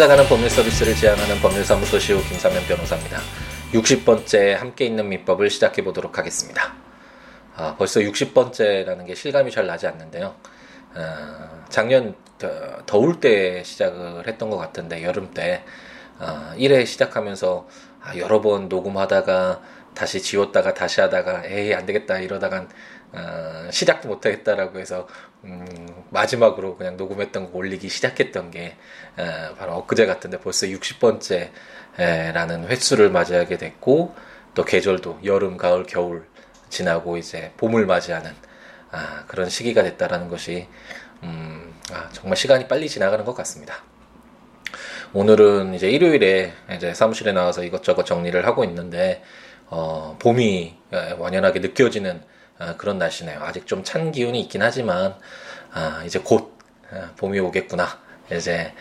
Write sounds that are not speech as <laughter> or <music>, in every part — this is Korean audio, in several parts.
찾아가는 법률 서비스를 지향하는 법률사무소 시우 김사면 변호사입니다. 60번째 함께 있는 민법을 시작해 보도록 하겠습니다. 아, 벌써 60번째라는 게 실감이 잘 나지 않는데요. 어, 작년 더, 울때 시작을 했던 것 같은데 여름 때 어, 1회 시작하면서 아, 여러 번 녹음하다가 다시 지웠다가 다시 하다가 에이 안 되겠다 이러다간 어, 시작도 못하겠다라고 해서 음, 마지막으로 그냥 녹음했던 거 올리기 시작했던 게 어, 바로 엊그제 같은데 벌써 60번째라는 횟수를 맞이하게 됐고 또 계절도 여름, 가을, 겨울 지나고 이제 봄을 맞이하는 아, 그런 시기가 됐다라는 것이 음, 아, 정말 시간이 빨리 지나가는 것 같습니다. 오늘은 이제 일요일에 이제 사무실에 나와서 이것저것 정리를 하고 있는데 어, 봄이 완연하게 느껴지는 어, 그런 날씨네요. 아직 좀 찬 기운이 있긴 하지만 아, 이제 곧 어, 봄이 오겠구나. 이제 어,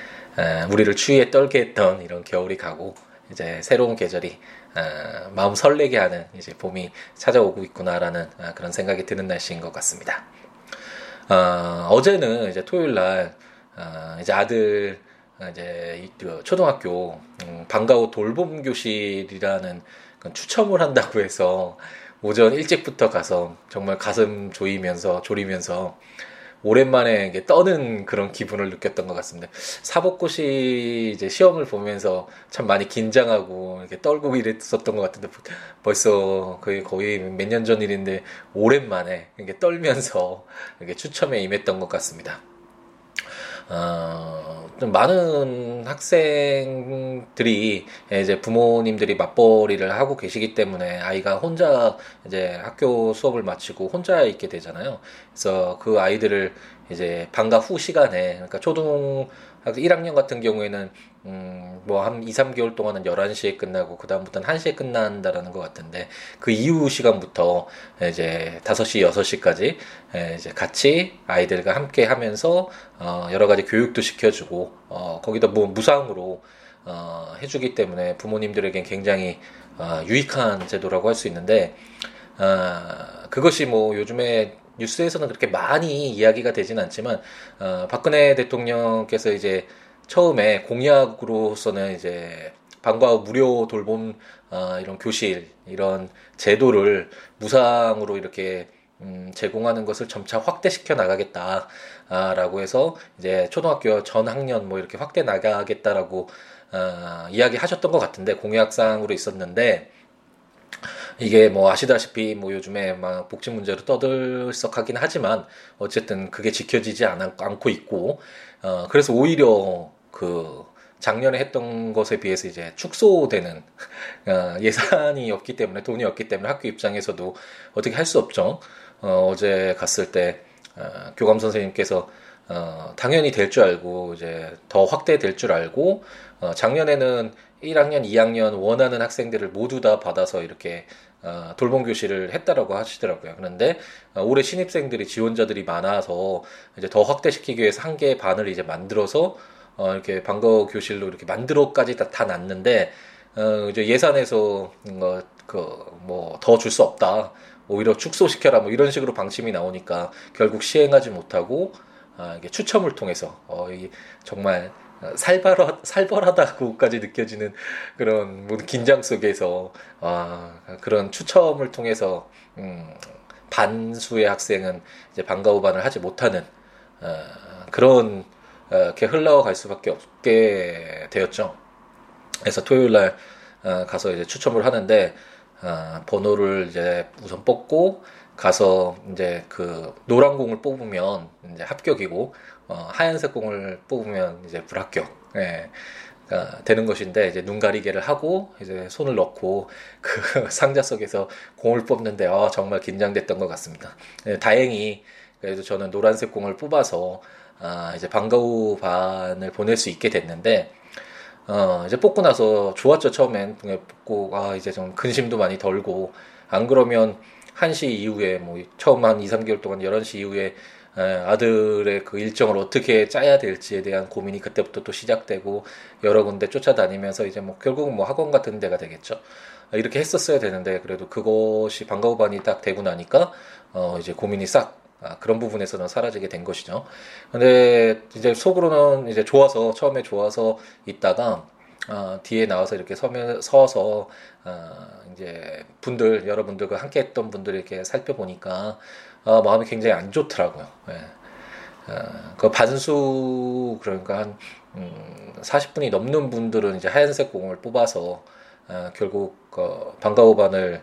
우리를 추위에 떨게 했던 이런 겨울이 가고 이제 새로운 계절이 마음 설레게 하는 이제 봄이 찾아오고 있구나라는 그런 생각이 드는 날씨인 것 같습니다. 어, 제는 이제 토요일 날 이제 아들 이제 그 초등학교 음, 방과후 돌봄 교실이라는 추첨을 한다고 해서 오전 일찍부터 가서 정말 가슴 조이면서 조리면서 오랜만에 떠는 그런 기분을 느꼈던 것 같습니다. 사법고시 이제 시험을 보면서 참 많이 긴장하고 이렇게 떨고 이랬었던 것 같은데 벌써 거의 거의 몇 년 전 일인데 오랜만에 이게 떨면서 이게 추첨에 임했던 것 같습니다. 어, 좀 많은 학생들이 이제 부모님들이 맞벌이를 하고 계시기 때문에 아이가 혼자 이제 학교 수업을 마치고 혼자 있게 되잖아요. 그래서 그 아이들을 이제 방과 후 시간에 그러니까 초등 학교 1학년 같은 경우에는 음, 뭐, 한 2, 3개월 동안은 11시에 끝나고, 그다음부터는 1시에 끝난다라는 것 같은데, 그 이후 시간부터 이제 5시, 6시까지 이제 같이 아이들과 함께 하면서, 어, 여러 가지 교육도 시켜주고, 어, 거기다 뭐 무상으로, 어, 해주기 때문에 부모님들에겐 굉장히, 어, 유익한 제도라고 할 수 있는데, 어, 그것이 뭐 요즘에 뉴스에서는 그렇게 많이 이야기가 되진 않지만 어, 박근혜 대통령께서 이제 처음에 공약으로서는 이제 방과 후 무료 돌봄 어, 이런 교실 이런 제도를 무상으로 이렇게 음, 제공하는 것을 점차 확대시켜 나가겠다라고 해서 이제 초등학교 전 학년 뭐 이렇게 확대 나가겠다라고 어, 이야기하셨던 것 같은데 공약상으로 있었는데 이게 뭐 아시다시피 뭐 요즘에 막 복지 문제로 떠들썩하긴 하지만 어쨌든 그게 지켜지지 않고 있고 어 그래서 오히려 그 작년에 했던 것에 비해서 이제 축소되는 어, 예산이 없기 때문에 돈이 없기 때문에 학교 입장에서도 어떻게 할 수 없죠. 어, 어제 갔을 때 어, 교감 선생님께서 어, 당연히 될 줄 알고 이제 더 확대될 줄 알고 어, 작년에는 1학년, 2학년 원하는 학생들을 모두 다 받아서 이렇게 어, 돌봄 교실을 했다라고 하시더라고요. 그런데 어, 올해 신입생들이 지원자들이 많아서 이제 더 확대시키기 위해서 한 개의 반을 이제 만들어서 어, 이렇게 방과 교실로 이렇게 만들어까지 다, 다 놨는데 어, 이제 예산에서 어, 그뭐 더 줄 수 없다. 오히려 축소시켜라 뭐 이런 식으로 방침이 나오니까 결국 시행하지 못하고 아, 이게 추첨을 통해서 어, 이 정말 살벌하, 살벌하다고까지 느껴지는 그런 뭐 긴장 속에서 아, 그런 추첨을 통해서 음, 반수의 학생은 이제 방과 후반을 하지 못하는 어, 그런 어, 이렇게 흘러갈 수밖에 없게 되었죠. 그래서 토요일 날 어, 가서 이제 추첨을 하는데 어, 번호를 이제 우선 뽑고 가서 이제 그 노란 공을 뽑으면 이제 합격이고 어, 하얀색 공을 뽑으면 이제 불합격. 예. 어, 되는 것인데 이제 눈 가리개를 하고 이제 손을 넣고 <laughs> 그 상자 속에서 공을 뽑는데 어, 정말 긴장됐던 것 같습니다. 예, 다행히 그래도 저는 노란색 공을 뽑아서 아, 이제 방과후 반을 보낼 수 있게 됐는데 어, 이제 뽑고 나서 좋았죠 처음엔 뽑고 아 이제 좀 근심도 많이 덜고 안 그러면 1시 이후에 뭐 처음 한 2, 3개월 동안 11시 이후에 아들의 그 일정을 어떻게 짜야 될지에 대한 고민이 그때부터 또 시작되고 여러 군데 쫓아다니면서 이제 뭐 결국은 뭐 학원 같은 데가 되겠죠. 이렇게 했었어야 되는데 그래도 그것이 방과후반이 딱 되고 나니까 어 이제 고민이 싹 아, 그런 부분에서는 사라지게 된 것이죠. 근데 이제 속으로는 이제 좋아서 처음에 좋아서 있다가 어, 뒤에 나와서 이렇게 서면 서서 어, 이제 분들 여러분들과 함께했던 분들 이렇게 살펴보니까 어, 마음이 굉장히 안 좋더라고요. 예. 어, 그 반수 그러니까 한 음, 40분이 넘는 분들은 이제 하얀색 공을 뽑아서 어, 결국 어, 방과후반을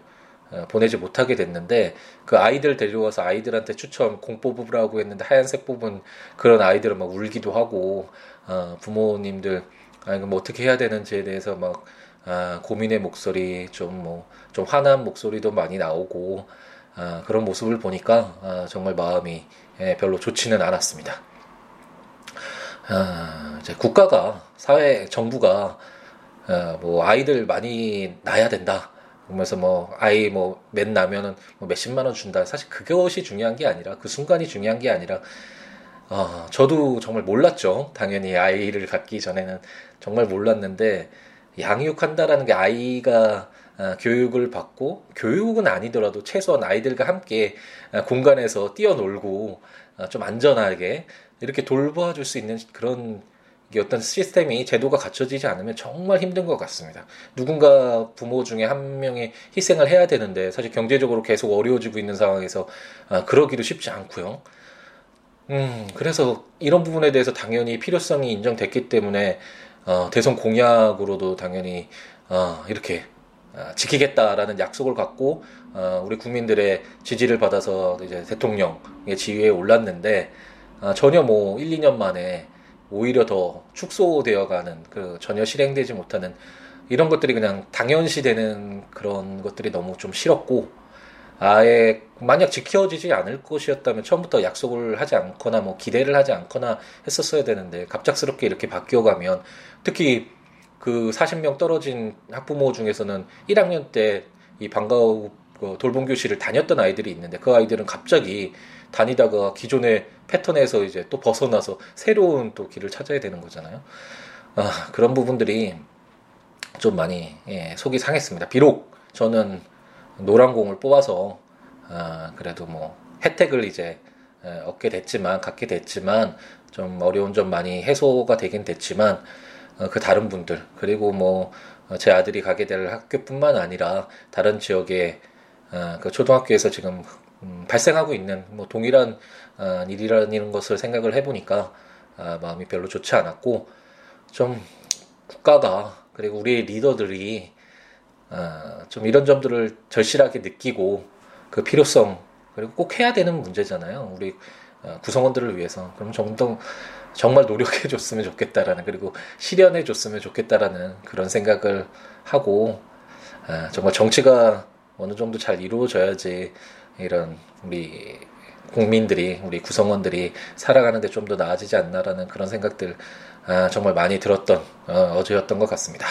어, 보내지 못하게 됐는데 그 아이들 데려와서 아이들한테 추천 공 뽑으라고 했는데 하얀색 뽑은 그런 아이들은 막 울기도 하고 어, 부모님들 아 이거 뭐 어떻게 해야 되는지에 대해서 막 아, 고민의 목소리 좀 뭐좀 뭐, 화난 목소리도 많이 나오고 아, 그런 모습을 보니까 아, 정말 마음이 예, 별로 좋지는 않았습니다. 아, 국가가 사회 정부가 어, 뭐 아이들 많이 낳아야 된다. 그러면서 뭐 아이 뭐몇 나면은 뭐 몇십만 원 준다. 사실 그것이 중요한 게 아니라 그 순간이 중요한 게 아니라 어, 저도 정말 몰랐죠. 당연히 아이를 갖기 전에는 정말 몰랐는데 양육한다라는 게 아이가 어, 교육을 받고 교육은 아니더라도 최소한 아이들과 함께 어, 공간에서 뛰어놀고 어, 좀 안전하게 이렇게 돌봐줄 수 있는 그런 어떤 시스템이 제도가 갖춰지지 않으면 정말 힘든 것 같습니다. 누군가 부모 중에 한 명이 희생을 해야 되는데 사실 경제적으로 계속 어려워지고 있는 상황에서 아, 그러기도 쉽지 않고요. 음, 그래서 이런 부분에 대해서 당연히 필요성이 인정됐기 때문에 어, 대선 공약으로도 당연히 어, 이렇게 어, 지키겠다라는 약속을 갖고 어, 우리 국민들의 지지를 받아서 이제 대통령의 지위에 올랐는데 어, 전혀 뭐 1, 2년 만에 오히려 더 축소되어가는 그 전혀 실행되지 못하는 이런 것들이 그냥 당연시되는 그런 것들이 너무 좀 싫었고 아예 만약 지켜지지 않을 것이었다면 처음부터 약속을 하지 않거나 뭐 기대를 하지 않거나 했었어야 되는데 갑작스럽게 이렇게 바뀌어가면 특히 그 40명 떨어진 학부모 중에서는 1학년 때 이 방과후 그 돌봄 교실을 다녔던 아이들이 있는데 그 아이들은 갑자기 다니다가 기존의 패턴에서 이제 또 벗어나서 새로운 또 길을 찾아야 되는 거잖아요. 아, 그런 부분들이 좀 많이 예, 속이 상했습니다. 비록 저는 노란 공을 뽑아서 아, 그래도 뭐 혜택을 이제 예, 얻게 됐지만 갖게 됐지만 좀 어려운 점 많이 해소가 되긴 됐지만 어, 그 다른 분들 그리고 뭐 제 아들이 가게 될 학교뿐만 아니라 다른 지역의 어, 그 초등학교에서 지금 음, 발생하고 있는 뭐 동일한 어, 일이라는 것을 생각을 해보니까 아, 마음이 별로 좋지 않았고 좀 국가가 그리고 우리 리더들이 아, 좀 이런 점들을 절실하게 느끼고 그 필요성 그리고 꼭 해야 되는 문제잖아요. 우리 어, 구성원들을 위해서 그럼 좀더 정말 노력해 줬으면 좋겠다라는 그리고 실현해 줬으면 좋겠다라는 그런 생각을 하고 아, 정말 정치가 어느 정도 잘 이루어져야지 이런 우리 국민들이 우리 구성원들이 살아가는데 좀 더 나아지지 않나라는 그런 생각들 아, 정말 많이 들었던 어, 제였던것 같습니다.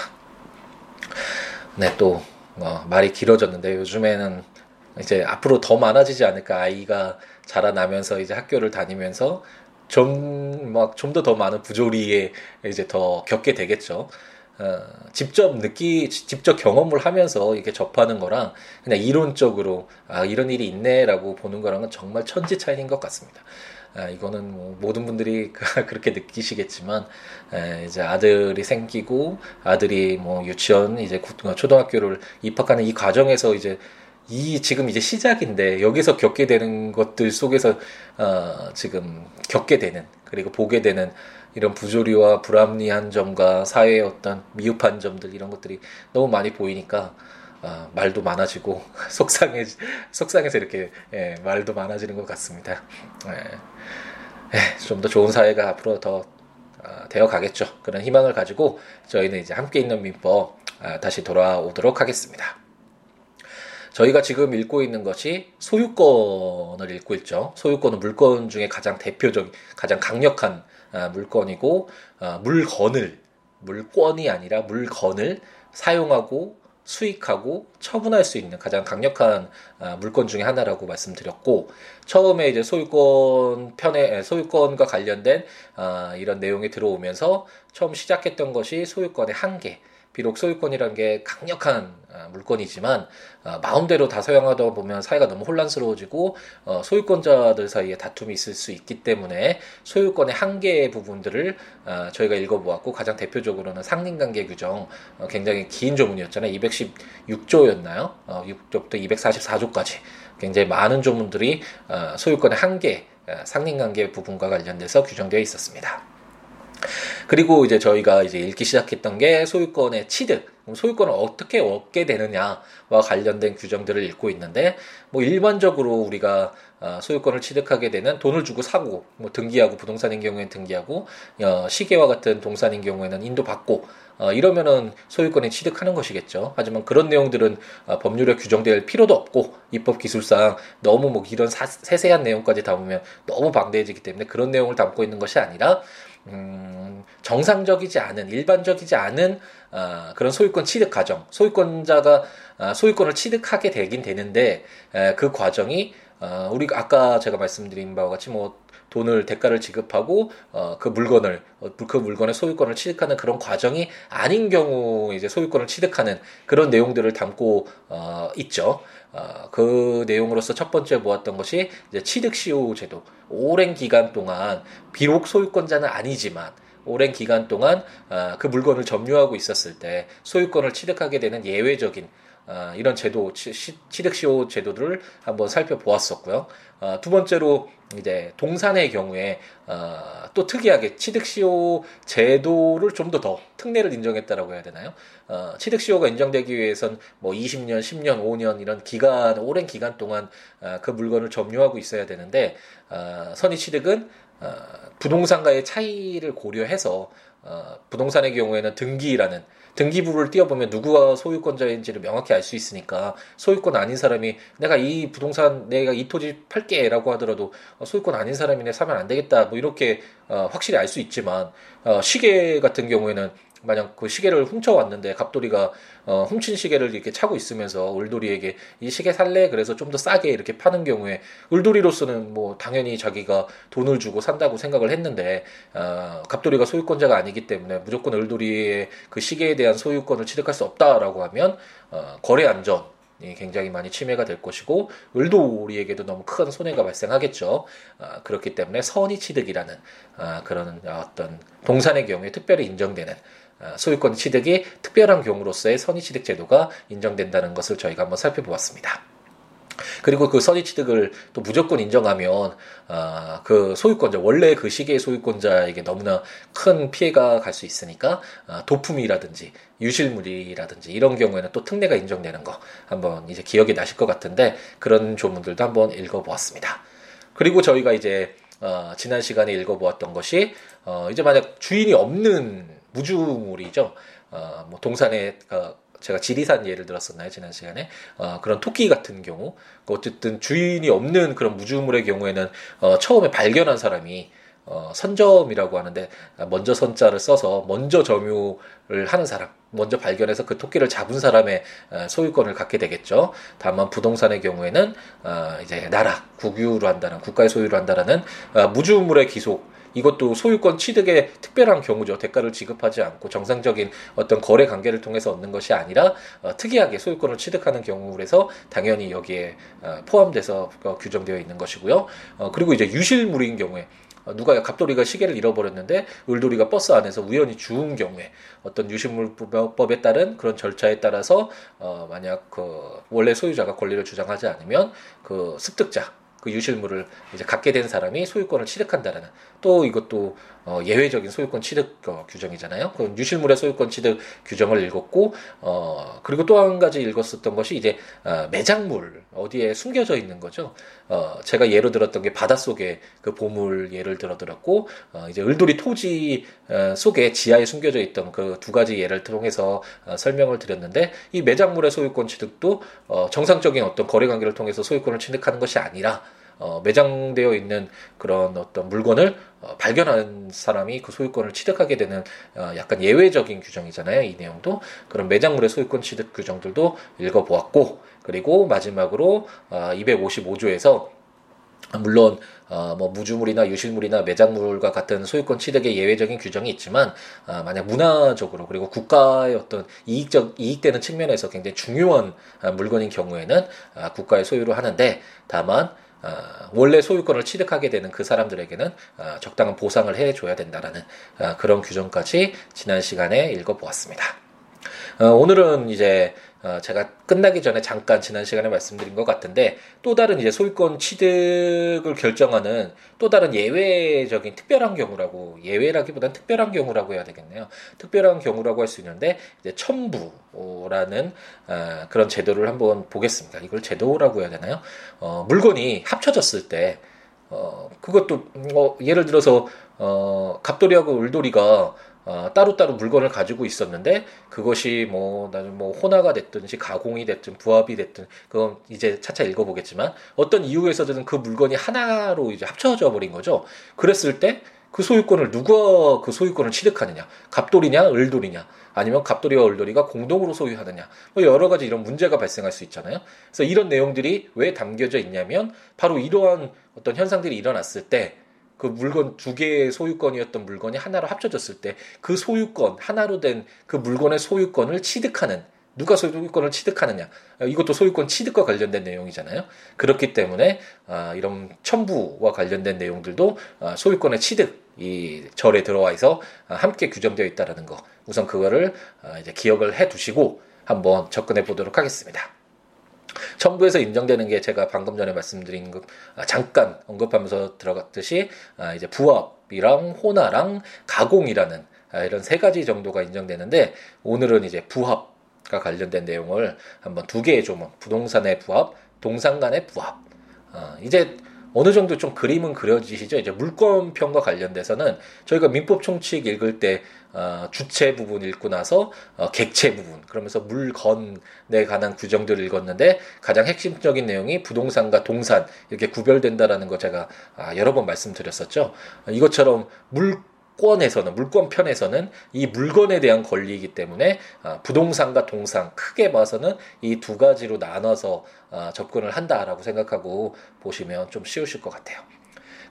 네, 또 어, 말이 길어졌는데 요즘에는 이제 앞으로 더 많아지지 않을까 아이가 자라나면서 이제 학교를 다니면서 좀 막좀더더 많은 부조리에 이제 더 겪게 되겠죠. 어, 직접 느끼, 직접 경험을 하면서 이렇게 접하는 거랑 그냥 이론적으로 아, 이런 일이 있네라고 보는 거랑은 정말 천지 차이인 것 같습니다. 아, 이거는 뭐 모든 분들이 <laughs> 그렇게 느끼시겠지만 에, 이제 아들이 생기고 아들이 뭐 유치원 이제 초등학교를 입학하는 이 과정에서 이제 이 지금 이제 시작인데 여기서 겪게 되는 것들 속에서 어, 지금 겪게 되는 그리고 보게 되는 이런 부조리와 불합리한 점과 사회의 어떤 미흡한 점들 이런 것들이 너무 많이 보이니까 어, 말도 많아지고 <laughs> 속상해 속상해서 이렇게 예, 말도 많아지는 것 같습니다. 예, 예, 좀더 좋은 사회가 앞으로 더 어, 되어 가겠죠. 그런 희망을 가지고 저희는 이제 함께 있는 민법 아, 다시 돌아오도록 하겠습니다. 저희가 지금 읽고 있는 것이 소유권을 읽고 있죠. 소유권은 물건 중에 가장 대표적, 가장 강력한 아, 물건이고 아, 물건을 물권이 아니라 물건을 사용하고 수익하고 처분할 수 있는 가장 강력한 아, 물건 중의 하나라고 말씀드렸고 처음에 이제 소유권 편에 소유권과 관련된 이런 내용이 들어오면서 처음 시작했던 것이 소유권의 한계 비록 소유권이라는 게 강력한 어, 물건이지만 어, 마음대로 다 사용하다 보면 사회가 너무 혼란스러워지고 어, 소유권자들 사이에 다툼이 있을 수 있기 때문에 소유권의 한계 부분들을 저희가 읽어보았고 가장 대표적으로는 상린관계 규정 굉장히 긴 조문이었잖아요. 216조였나요? 6조부터 244조까지 굉장히 많은 조문들이 소유권의 한계, 상린관계 부분과 관련돼서 규정되어 있었습니다. 그리고 이제 저희가 이제 읽기 시작했던 게 소유권의 취득, 소유권을 어떻게 얻게 되느냐와 관련된 규정들을 읽고 있는데 뭐 일반적으로 우리가 어, 소유권을 취득하게 되는 돈을 주고 사고 뭐 등기하고 부동산인 경우에는 등기하고 어, 시계와 같은 동산인 경우에는 인도받고 어, 이러면은 소유권이 취득하는 것이겠죠. 하지만 그런 내용들은 어, 법률에 규정될 필요도 없고 입법 기술상 너무 뭐 이런 사, 세세한 내용까지 담으면 너무 방대해지기 때문에 그런 내용을 담고 있는 것이 아니라 음, 정상적이지 않은 일반적이지 않은 어, 그런 소유권 취득 과정, 소유권자가 어, 소유권을 취득하게 되긴 되는데 에, 그 과정이 어, 우리 아까 제가 말씀드린 바와 같이 뭐 돈을 대가를 지급하고 어, 그 물건을 어, 그 물건의 소유권을 취득하는 그런 과정이 아닌 경우 이제 소유권을 취득하는 그런 내용들을 담고 어, 있죠. 어, 그 내용으로서 첫 번째 보았던 것이 이제 취득시효 제도. 오랜 기간 동안 비록 소유권자는 아니지만 오랜 기간 동안 어, 그 물건을 점유하고 있었을 때 소유권을 취득하게 되는 예외적인 어, 이런 제도 취득시효 제도들을 한번 살펴보았었고요. 어, 두 번째로 이제 동산의 경우에 어, 또 특이하게 취득시효 제도를 좀 더 더 특례를 인정했다라고 해야 되나요? 어, 취득시효가 인정되기 위해선 뭐 20년, 10년, 5년 이런 기간 오랜 기간 동안 어, 그 물건을 점유하고 있어야 되는데 어, 선의 취득은 어, 부동산과의 차이를 고려해서 어, 부동산의 경우에는 등기라는 등기부를 띄워보면 누구가 소유권자인지를 명확히 알 수 있으니까 소유권 아닌 사람이 내가 이 부동산 내가 이 토지 팔게라고 하더라도 어, 소유권 아닌 사람이네 사면 안 되겠다. 뭐 이렇게 어, 확실히 알 수 있지만 어, 시계 같은 경우에는 만약 그 시계를 훔쳐왔는데 갑돌이가 어, 훔친 시계를 이렇게 차고 있으면서 을돌이에게 이 시계 살래? 그래서 좀 더 싸게 이렇게 파는 경우에 을돌이로서는 뭐 당연히 자기가 돈을 주고 산다고 생각을 했는데 어, 갑돌이가 소유권자가 아니기 때문에 무조건 을돌이의 그 시계에 대한 소유권을 취득할 수 없다라고 하면 어, 거래 안전 이 굉장히 많이 침해가 될 것이고 을도우리에게도 너무 큰 손해가 발생하겠죠. 아, 그렇기 때문에 선의 취득이라는 아, 그런 어떤 동산의 경우에 특별히 인정되는 아, 소유권 취득이 특별한 경우로서의 선의 취득 제도가 인정된다는 것을 저희가 한번 살펴보았습니다. 그리고 그 선의 취득을 또 무조건 인정하면 아, 그 소유권자 원래 그 시기의 소유권자에게 너무나 큰 피해가 갈 수 있으니까 아, 도품이라든지 유실물이라든지 이런 경우에는 또 특례가 인정되는 거 한번 이제 기억이 나실 것 같은데 그런 조문들도 한번 읽어보았습니다. 그리고 저희가 이제 어, 지난 시간에 읽어보았던 것이 어, 이제 만약 주인이 없는 무주물이죠. 어, 뭐 동산에 어, 제가 지리산 예를 들었었나요 지난 시간에 어, 그런 토끼 같은 경우 그 어쨌든 주인이 없는 그런 무주물의 경우에는 어, 처음에 발견한 사람이 어, 선점이라고 하는데 먼저 선자를 써서 먼저 점유를 하는 사람, 먼저 발견해서 그 토끼를 잡은 사람의 어, 소유권을 갖게 되겠죠. 다만 부동산의 경우에는 어, 이제 나라 국유로 한다는 국가의 소유로 한다라는 어, 무주물의 기속 이것도 소유권 취득의 특별한 경우죠. 대가를 지급하지 않고 정상적인 어떤 거래 관계를 통해서 얻는 것이 아니라 어, 특이하게 소유권을 취득하는 경우에서 당연히 여기에 어, 포함돼서 어, 규정되어 있는 것이고요. 어, 그리고 이제 유실물인 경우에 어, 누가 갑돌이가 시계를 잃어버렸는데 을돌이가 버스 안에서 우연히 주운 경우에 어떤 유실물법에 따른 그런 절차에 따라서 어 만약 그 원래 소유자가 권리를 주장하지 않으면 그 습득자 그 유실물을 이제 갖게 된 사람이 소유권을 취득한다라는 또 이것도 어, 예외적인 소유권 취득 어, 규정이잖아요. 그 유실물의 소유권 취득 규정을 읽었고 어, 그리고 또 한 가지 읽었었던 것이 이제 어, 매장물 어디에 숨겨져 있는 거죠. 어, 제가 예로 들었던 게 바닷속에 그 보물 예를 들어 들었고 어, 이제 을돌이 토지 어, 속에 지하에 숨겨져 있던 그 두 가지 예를 통해서 어, 설명을 드렸는데 이 매장물의 소유권 취득도 어, 정상적인 어떤 거래 관계를 통해서 소유권을 취득하는 것이 아니라 어, 매장되어 있는 그런 어떤 물건을 어, 발견한 사람이 그 소유권을 취득하게 되는 어, 약간 예외적인 규정이잖아요. 이 내용도 그런 매장물의 소유권 취득 규정들도 읽어보았고 그리고 마지막으로 어, 255조에서 물론 어, 뭐 무주물이나 유실물이나 매장물과 같은 소유권 취득의 예외적인 규정이 있지만 어, 만약 문화적으로 그리고 국가의 어떤 이익적 이익되는 측면에서 굉장히 중요한 어, 물건인 경우에는 어, 국가의 소유로 하는데 다만 어, 원래 소유권을 취득하게 되는 그 사람들에게는 어, 적당한 보상을 해줘야 된다라는 어, 그런 규정까지 지난 시간에 읽어보았습니다. 어, 오늘은 이제 어, 제가 끝나기 전에 잠깐 지난 시간에 말씀드린 것 같은데 또 다른 이제 소유권 취득을 결정하는 또 다른 예외적인 특별한 경우라고 예외라기보다는 특별한 경우라고 해야 되겠네요. 특별한 경우라고 할 수 있는데 이제 첨부라는 어, 그런 제도를 한번 보겠습니다. 이걸 제도라고 해야 되나요? 어, 물건이 합쳐졌을 때 어, 그것도 뭐 예를 들어서 어, 갑돌이하고 을돌이가 어, 따로따로 물건을 가지고 있었는데 그것이 뭐 나는 뭐 혼화가 됐든지 가공이 됐든 부합이 됐든 그건 이제 차차 읽어보겠지만 어떤 이유에서든 그 물건이 하나로 이제 합쳐져 버린 거죠. 그랬을 때 그 소유권을 누가 그 소유권을 취득하느냐 갑돌이냐 을돌이냐 아니면 갑돌이와 을돌이가 공동으로 소유하느냐 뭐 여러 가지 이런 문제가 발생할 수 있잖아요. 그래서 이런 내용들이 왜 담겨져 있냐면 바로 이러한 어떤 현상들이 일어났을 때 그 물건 두 개의 소유권이었던 물건이 하나로 합쳐졌을 때 그 소유권 하나로 된 그 물건의 소유권을 취득하는 누가 소유권을 취득하느냐 이것도 소유권 취득과 관련된 내용이잖아요. 그렇기 때문에 아, 이런 첨부와 관련된 내용들도 아, 소유권의 취득 이 절에 들어와 있어 아, 함께 규정되어 있다라는 거 우선 그거를 아, 이제 기억을 해 두시고 한번 접근해 보도록 하겠습니다. 첨부에서 인정되는 게 제가 방금 전에 말씀드린 것 아, 잠깐 언급하면서 들어갔듯이 아, 이제 부합이랑 혼화랑 가공이라는 아, 이런 세 가지 정도가 인정되는데 오늘은 이제 부합과 관련된 내용을 한번 두 개의 조문 부동산의 부합, 동산 간의 부합. 이제 어느 정도 좀 그림은 그려지시죠? 이제 물권편과 관련돼서는 저희가 민법 총칙 읽을 때 어, 주체 부분 읽고 나서 어, 객체 부분 그러면서 물건에 관한 규정들을 읽었는데 가장 핵심적인 내용이 부동산과 동산 이렇게 구별된다라는 거 제가 아, 여러 번 말씀드렸었죠. 이것처럼 물 권에서는 물권 편에서는 이 물건에 대한 권리이기 때문에 아, 부동산과 동산 크게 봐서는 이 두 가지로 나눠서 아, 접근을 한다라고 생각하고 보시면 좀 쉬우실 것 같아요.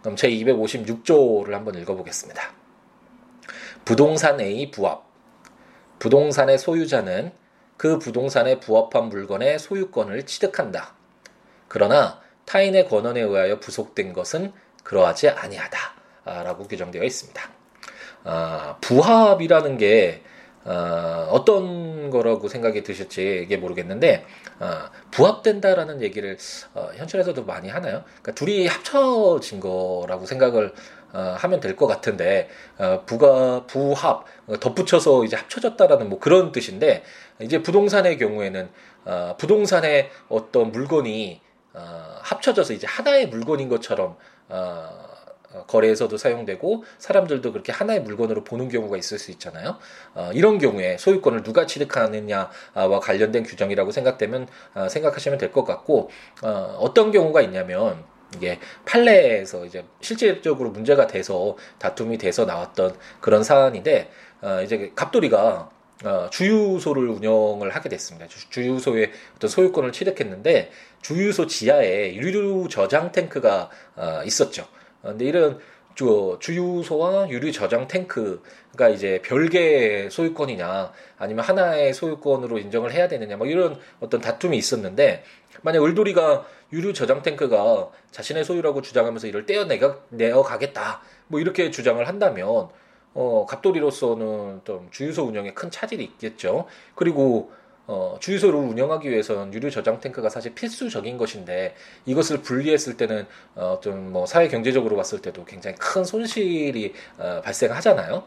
그럼 제 256조를 한번 읽어보겠습니다. 부동산 A 부합. 부동산의 소유자는 그 부동산에 부합한 물건의 소유권을 취득한다. 그러나 타인의 권한에 의하여 부속된 것은 그러하지 아니하다 라고 규정되어 있습니다. 아, 부합이라는 게 어, 어떤 거라고 생각이 드실지 이게 모르겠는데 어, 부합된다라는 얘기를 어, 현실에서도 많이 하나요? 그러니까 둘이 합쳐진 거라고 생각을 어, 하면 될 것 같은데 어, 부가 부합 덧붙여서 이제 합쳐졌다라는 뭐 그런 뜻인데 이제 부동산의 경우에는 어, 부동산의 어떤 물건이 어, 합쳐져서 이제 하나의 물건인 것처럼 어, 어, 거래에서도 사용되고 사람들도 그렇게 하나의 물건으로 보는 경우가 있을 수 있잖아요. 어, 이런 경우에 소유권을 누가 취득하느냐와 관련된 규정이라고 생각되면 어, 생각하시면 될 것 같고 어, 어떤 경우가 있냐면 이게 판례에서 이제 실질적으로 문제가 돼서 다툼이 돼서 나왔던 그런 사안인데 어, 이제 갑돌이가 어, 주유소를 운영을 하게 됐습니다. 주, 유소의 어떤 소유권을 취득했는데 주유소 지하에 유류 저장 탱크가 어, 있었죠. 어, 근데 이런 주, 주유소와 유류 저장 탱크가 이제 별개의 소유권이냐 아니면 하나의 소유권으로 인정을 해야 되느냐 뭐 이런 어떤 다툼이 있었는데 만약 을돌이가 유류 저장 탱크가 자신의 소유라고 주장하면서 이를 떼어내어 가겠다 뭐 이렇게 주장을 한다면 어 갑돌이로서는 좀 주유소 운영에 큰 차질이 있겠죠. 그리고 어, 주유소를 운영하기 위해서는 유류 저장 탱크가 사실 필수적인 것인데 이것을 분리했을 때는 어, 좀 뭐 사회 경제적으로 봤을 때도 굉장히 큰 손실이 어, 발생하잖아요.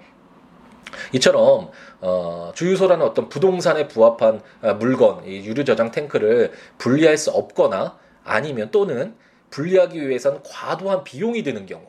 이처럼 어, 주유소라는 어떤 부동산에 부합한 어, 물건, 이 유류 저장 탱크를 분리할 수 없거나 아니면 또는 분리하기 위해서는 과도한 비용이 드는 경우,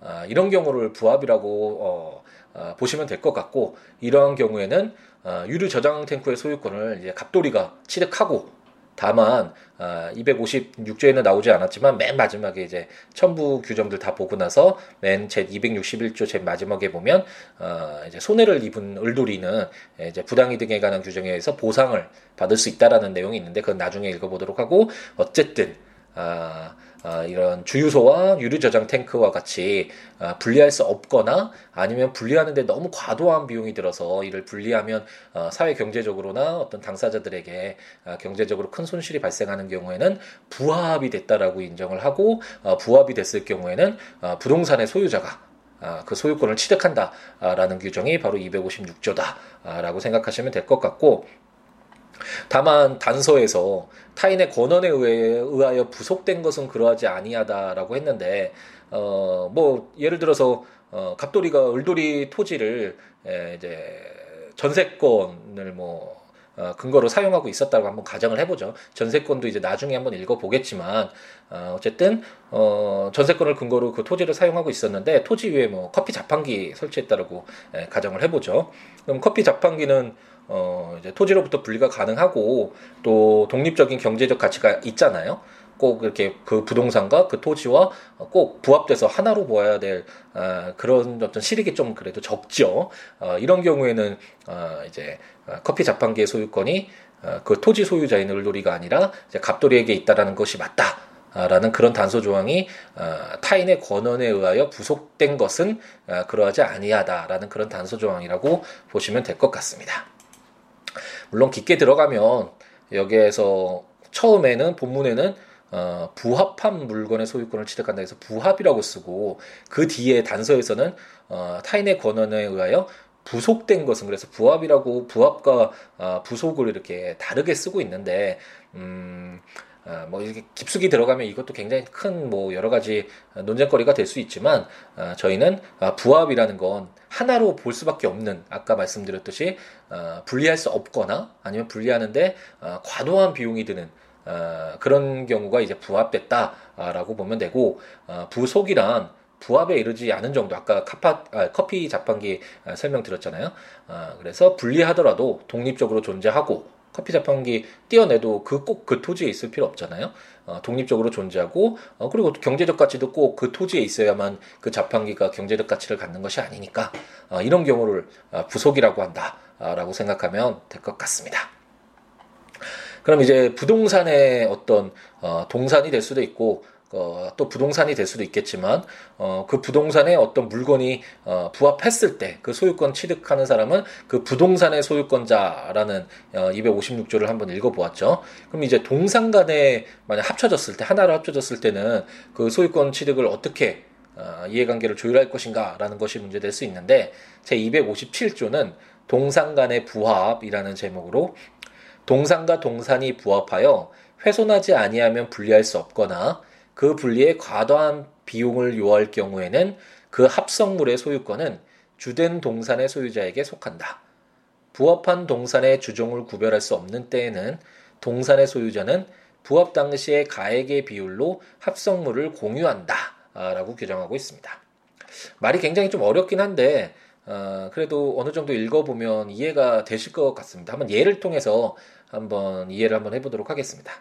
아, 이런 경우를 부합이라고 어, 어, 보시면 될 것 같고 이러한 경우에는 어, 유류 저장 탱크의 소유권을 이제 갑돌이가 취득하고 다만 어, 256조에는 나오지 않았지만 맨 마지막에 이제 첨부 규정들 다 보고 나서 맨 제 261조 제 마지막에 보면 어, 이제 손해를 입은 을돌이는 이제 부당이득에 관한 규정에 의해서 보상을 받을 수 있다라는 내용이 있는데 그건 나중에 읽어보도록 하고 어쨌든 아, 어, 이런 주유소와 유류 저장 탱크와 같이 어, 분리할 수 없거나 아니면 분리하는데 너무 과도한 비용이 들어서 이를 분리하면 어, 사회 경제적으로나 어떤 당사자들에게 어, 경제적으로 큰 손실이 발생하는 경우에는 부합이 됐다라고 인정을 하고 어, 부합이 됐을 경우에는 어, 부동산의 소유자가 아, 그 소유권을 취득한다라는 규정이 바로 256조다라고 생각하시면 될 것 같고 다만 단서에서 타인의 권한에 의하여 부속된 것은 그러하지 아니하다라고 했는데 어 뭐 예를 들어서 어 갑돌이가 을돌이 토지를 에, 이제 전세권을 뭐 어, 근거로 사용하고 있었다고 한번 가정을 해보죠. 전세권도 이제 나중에 한번 읽어보겠지만 어, 어쨌든 어, 전세권을 근거로 그 토지를 사용하고 있었는데 토지 위에 뭐 커피 자판기 설치했다라고 에, 가정을 해보죠. 그럼 커피 자판기는 어, 이제 토지로부터 분리가 가능하고 또 독립적인 경제적 가치가 있잖아요. 꼭 이렇게 그 부동산과 그 토지와 꼭 부합돼서 하나로 보아야 될 어, 그런 어떤 실익이 좀 그래도 적죠. 어, 이런 경우에는 어, 이제 어, 커피 자판기의 소유권이 어, 그 토지 소유자인 을돌이가 아니라 이제 갑돌이에게 있다라는 것이 맞다. 라는 그런 단서 조항이 어, 타인의 권한에 의하여 부속된 것은 어, 그러하지 아니하다라는 그런 단서 조항이라고 보시면 될 것 같습니다. 물론 깊게 들어가면 여기에서 처음에는 본문에는 어, 부합한 물건의 소유권을 취득한다 해서 부합이라고 쓰고 그 뒤에 단서에서는 어, 타인의 권한에 의하여 부속된 것은 그래서 부합이라고 부합과 어, 부속을 이렇게 다르게 쓰고 있는데 음, 어, 뭐 이렇게 깊숙이 들어가면 이것도 굉장히 큰 뭐 여러 가지 논쟁거리가 될 수 있지만 어, 저희는 어, 부합이라는 건 하나로 볼 수밖에 없는 아까 말씀드렸듯이 어, 분리할 수 없거나 아니면 분리하는데 어, 과도한 비용이 드는 어, 그런 경우가 이제 부합됐다라고 보면 되고 어, 부속이란 부합에 이르지 않은 정도 아까 카파, 아, 커피 자판기 아, 설명드렸잖아요. 아, 그래서 분리하더라도 독립적으로 존재하고 커피 자판기 띄어내도 그 꼭그 그 토지에 있을 필요 없잖아요. 어, 독립적으로 존재하고 어, 그리고 경제적 가치도 꼭 그 토지에 있어야만 그 자판기가 경제적 가치를 갖는 것이 아니니까 어, 이런 경우를 어, 부속이라고 한다라고 생각하면 될 것 같습니다. 그럼 이제 부동산의 어떤 어, 동산이 될 수도 있고 어, 또 부동산이 될 수도 있겠지만 어, 그 부동산에 어떤 물건이 어, 부합했을 때 그 소유권 취득하는 사람은 그 부동산의 소유권자라는 어, 256조를 한번 읽어보았죠. 그럼 이제 동산 간에 만약 합쳐졌을 때 하나로 합쳐졌을 때는 그 소유권 취득을 어떻게 어, 이해관계를 조율할 것인가라는 것이 문제될 수 있는데 제 257조는 동산 간의 부합이라는 제목으로 동산과 동산이 부합하여 훼손하지 아니하면 분리할 수 없거나 그 분리에 과도한 비용을 요할 경우에는 그 합성물의 소유권은 주된 동산의 소유자에게 속한다. 부합한 동산의 주종을 구별할 수 없는 때에는 동산의 소유자는 부합 당시의 가액의 비율로 합성물을 공유한다. 라고 규정하고 있습니다. 말이 굉장히 좀 어렵긴 한데 어, 그래도 어느 정도 읽어보면 이해가 되실 것 같습니다. 한번 예를 통해서 한번 이해를 한번 해보도록 하겠습니다.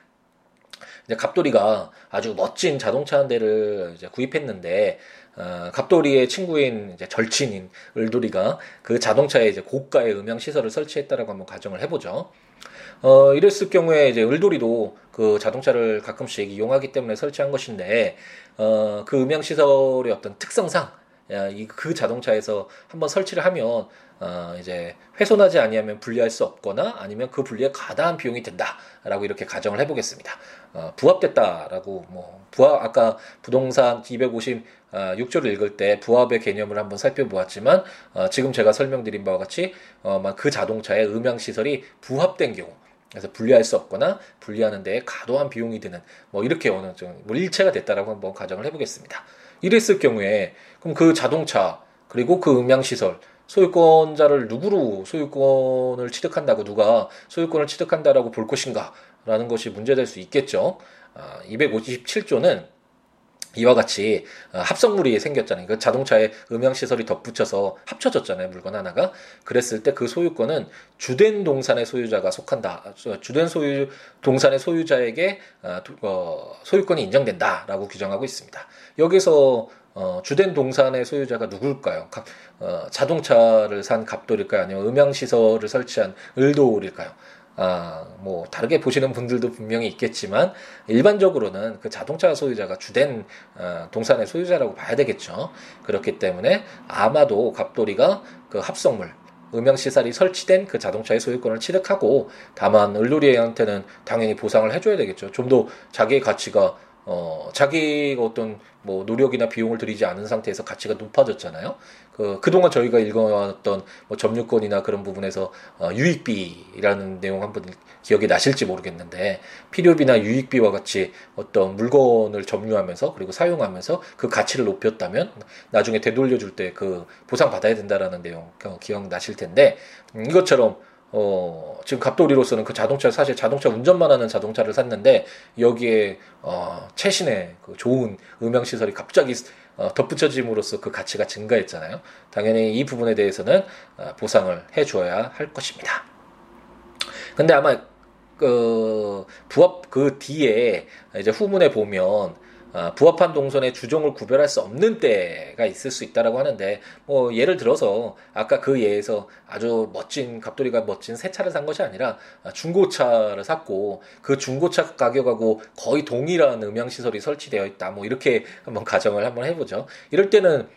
이제 갑돌이가 아주 멋진 자동차 한 대를 이제 구입했는데 어, 갑돌이의 친구인 이제 절친인 을돌이가 그 자동차에 이제 고가의 음향 시설을 설치했다라고 한번 가정을 해보죠. 어, 이랬을 경우에 이제 을돌이도 그 자동차를 가끔씩 이용하기 때문에 설치한 것인데 어, 그 음향 시설의 어떤 특성상 그 자동차에서 한번 설치를 하면 어, 이제 훼손하지 아니하면 분리할 수 없거나 아니면 그 분리에 과다한 비용이 든다라고 이렇게 가정을 해보겠습니다. 어, 부합됐다라고 뭐 부합 아까 부동산 256조를 어, 읽을 때 부합의 개념을 한번 살펴보았지만 어, 지금 제가 설명드린 바와 같이 어, 그 자동차의 음향 시설이 부합된 경우 그래서 분리할 수 없거나 분리하는 데 과도한 비용이 드는 뭐 이렇게 어느 정도 일체가 됐다라고 한번 가정을 해보겠습니다. 이랬을 경우에 그럼 그 자동차 그리고 그 음향 시설 소유권자를 누구로 소유권을 취득한다고 누가 소유권을 취득한다라고 볼 것인가 라는 것이 문제될 수 있겠죠. 아, 257조는 이와 같이 어, 합성물이 생겼잖아요. 그 자동차에 음향 시설이 덧붙여서 합쳐졌잖아요. 물건 하나가. 그랬을 때 그 소유권은 주된 동산의 소유자가 속한다. 주된 소유 동산의 소유자에게 어, 어, 소유권이 인정된다라고 규정하고 있습니다. 여기서 어, 주된 동산의 소유자가 누굴까요? 가, 어, 자동차를 산 갑돌일까요? 아니면 음향시설을 설치한 을돌일까요? 아, 뭐 다르게 보시는 분들도 분명히 있겠지만 일반적으로는 그 자동차 소유자가 주된 어, 동산의 소유자라고 봐야 되겠죠. 그렇기 때문에 아마도 갑돌이가 그 합성물 음향시설이 설치된 그 자동차의 소유권을 취득하고 다만 을누리한테는 당연히 보상을 해줘야 되겠죠. 좀 더 자기의 가치가 어, 자기가 어떤 뭐 노력이나 비용을 들이지 않은 상태에서 가치가 높아졌잖아요. 그, 그동안 저희가 읽어왔던 뭐 점유권이나 그런 부분에서 어, 유익비라는 내용 한번 기억이 나실지 모르겠는데 필요비나 유익비와 같이 어떤 물건을 점유하면서 그리고 사용하면서 그 가치를 높였다면 나중에 되돌려줄 때 그 보상 받아야 된다라는 내용 기억 나실 텐데 음, 이것처럼 어, 지금 갑돌이로서는 그 자동차, 사실 자동차 운전만 하는 자동차를 샀는데, 여기에, 어, 최신의 그 좋은 음향 시설이 갑자기 어, 덧붙여짐으로써 그 가치가 증가했잖아요. 당연히 이 부분에 대해서는 어, 보상을 해줘야 할 것입니다. 근데 아마, 그, 부합 그 뒤에 이제 후문에 보면, 어, 부합한 동선의 주종을 구별할 수 없는 때가 있을 수 있다라고 하는데 뭐 예를 들어서 아까 그 예에서 아주 멋진 갑돌이가 멋진 새 차를 산 것이 아니라 중고차를 샀고 그 중고차 가격하고 거의 동일한 음향 시설이 설치되어 있다. 뭐 이렇게 한번 가정을 한번 해보죠. 이럴 때는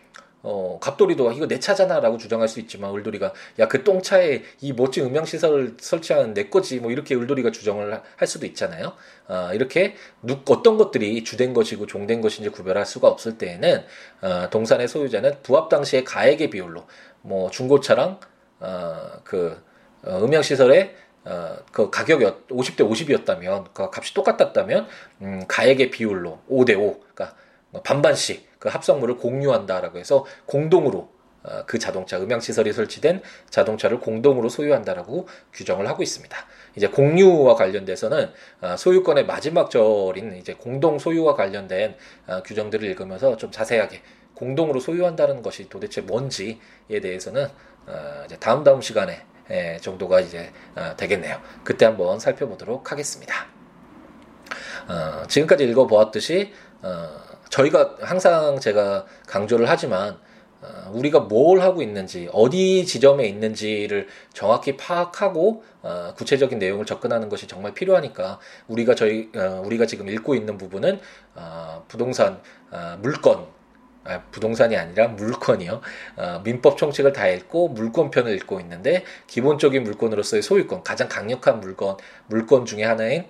어, 갑돌이도 이거 내 차잖아 라고 주장할 수 있지만 을돌이가 야 그 똥차에 이 멋진 음향 시설을 설치한 내 거지 뭐 이렇게 을돌이가 주장을 할 수도 있잖아요. 어, 이렇게 누, 어떤 것들이 주된 것이고 종된 것인지 구별할 수가 없을 때에는 어, 동산의 소유자는 부합 당시의 가액의 비율로 뭐 중고차랑 어, 그 어, 음향 시설의 어, 그 가격이 50대 50이었다면 그 값이 똑같았다면 음, 가액의 비율로 5대 5 그러니까 반반씩 그 합성물을 공유한다라고 해서 공동으로 어, 그 자동차 음향 시설이 설치된 자동차를 공동으로 소유한다라고 규정을 하고 있습니다. 이제 공유와 관련돼서는 어, 소유권의 마지막 절인 이제 공동 소유와 관련된 어, 규정들을 읽으면서 좀 자세하게 공동으로 소유한다는 것이 도대체 뭔지에 대해서는 이제 다음 다음 시간에 정도가 이제 되겠네요. 그때 한번 살펴보도록 하겠습니다. 지금까지 읽어보았듯이 저희가 항상 제가 강조를 하지만 어, 우리가 뭘 하고 있는지 어디 지점에 있는지를 정확히 파악하고 어, 구체적인 내용을 접근하는 것이 정말 필요하니까 우리가 저희 어, 우리가 지금 읽고 있는 부분은 부동산 물건 아, 부동산이 아니라 물건이요. 민법 총칙을 다 읽고 물건편을 읽고 있는데 기본적인 물건으로서의 소유권 가장 강력한 물건 물건 중에 하나인 어,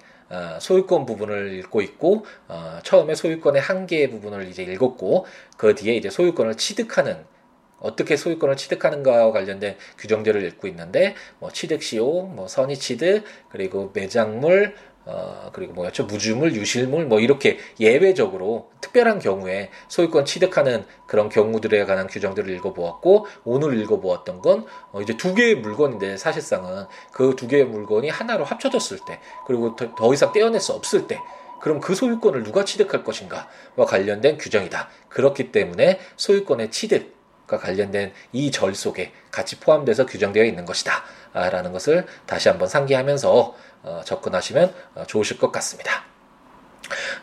소유권 부분을 읽고 있고 어, 처음에 소유권의 한계 부분을 이제 읽었고 그 뒤에 이제 소유권을 취득하는 어떻게 소유권을 취득하는가와 관련된 규정들을 읽고 있는데 뭐 취득 시효, 뭐 선의 취득, 그리고 매장물, 어, 그리고 뭐였죠? 무주물, 유실물, 뭐 이렇게 예외적으로 특별한 경우에 소유권 취득하는 그런 경우들에 관한 규정들을 읽어보았고, 오늘 읽어보았던 건 어, 이제 두 개의 물건인데 사실상은 그 두 개의 물건이 하나로 합쳐졌을 때, 그리고 더, 더 이상 떼어낼 수 없을 때, 그럼 그 소유권을 누가 취득할 것인가와 관련된 규정이다. 그렇기 때문에 소유권의 취득 과 관련된 이 절 속에 같이 포함돼서 규정되어 있는 것이다. 라는 것을 다시 한번 상기하면서 어, 접근하시면 어, 좋으실 것 같습니다.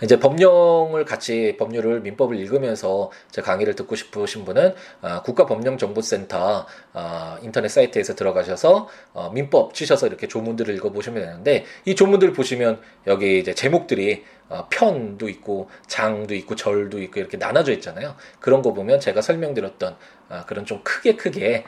이제 법령을 같이 법률을 민법을 읽으면서 제 강의를 듣고 싶으신 분은 어, 국가법령정보센터 인터넷 사이트에서 들어가셔서 민법 치셔서 이렇게 조문들을 읽어보시면 되는데 이 조문들 보시면 여기 이제 제목들이 편도 있고 장도 있고 절도 있고 이렇게 나눠져 있잖아요. 그런 거 보면 제가 설명드렸던 그런 좀 크게 크게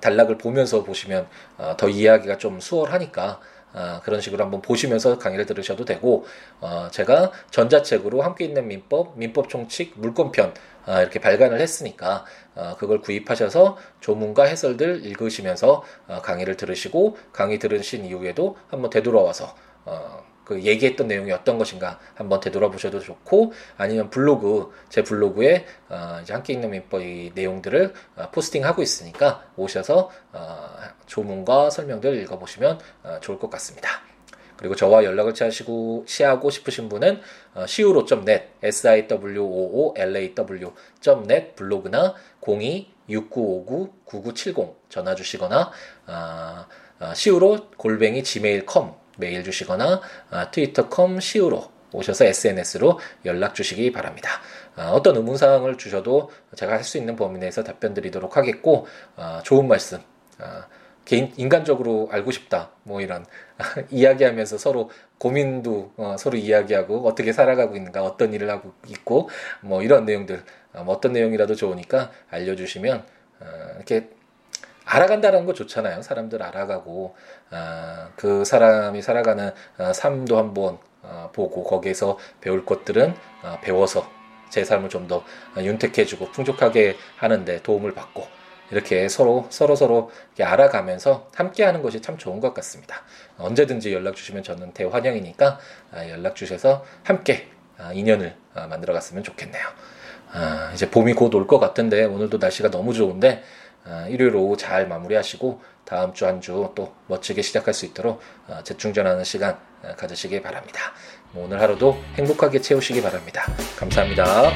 단락을 보면서 보시면 더 이해하기가 좀 수월하니까 어, 그런 식으로 한번 보시면서 강의를 들으셔도 되고 어, 제가 전자책으로 함께 있는 민법, 민법 총칙, 물권편 어, 이렇게 발간을 했으니까 어, 그걸 구입하셔서 조문과 해설들 읽으시면서 어, 강의를 들으시고 강의 들으신 이후에도 한번 되돌아와서 어, 그 얘기했던 내용이 어떤 것인가 한번 되돌아보셔도 좋고 아니면 블로그 제 블로그에 어, 이제 함께 읽는 민법의 내용들을 어, 포스팅하고 있으니까 오셔서 어, 조문과 설명들 읽어보시면 어, 좋을 것 같습니다. 그리고 저와 연락을 취하시고 취하고 싶으신 분은 어, siwo.net s i w o o l a w.net 블로그나 02-6959-9970 전화 주시거나 어, 어, siwo 골뱅이 gmail.com 메일 주시거나 아, 트위터컴 시우로 오셔서 SNS로 연락 주시기 바랍니다. 아, 어떤 의문사항을 주셔도 제가 할 수 있는 범위 내에서 답변 드리도록 하겠고 아, 좋은 말씀 개인 인간적으로 알고 싶다 뭐 이런 <laughs> 이야기하면서 서로 고민도 어, 서로 이야기하고 어떻게 살아가고 있는가 어떤 일을 하고 있고 뭐 이런 내용들 어, 뭐 어떤 내용이라도 좋으니까 알려주시면 어, 이렇게 알아간다는 거 좋잖아요 사람들 알아가고 어, 그 사람이 살아가는 어, 삶도 한번 어, 보고 거기에서 배울 것들은 어, 배워서 제 삶을 좀 더 윤택해주고 풍족하게 하는데 도움을 받고 이렇게 서로 서로 서로 알아가면서 함께하는 것이 참 좋은 것 같습니다. 언제든지 연락 주시면 저는 대환영이니까 아, 연락 주셔서 함께 아, 인연을 아, 만들어갔으면 좋겠네요. 이제 봄이 곧 올 것 같은데 오늘도 날씨가 너무 좋은데 일요일 오후 잘 마무리하시고 다음 주 한 주 또 멋지게 시작할 수 있도록 재충전하는 시간 가지시기 바랍니다. 뭐 오늘 하루도 행복하게 채우시기 바랍니다. 감사합니다.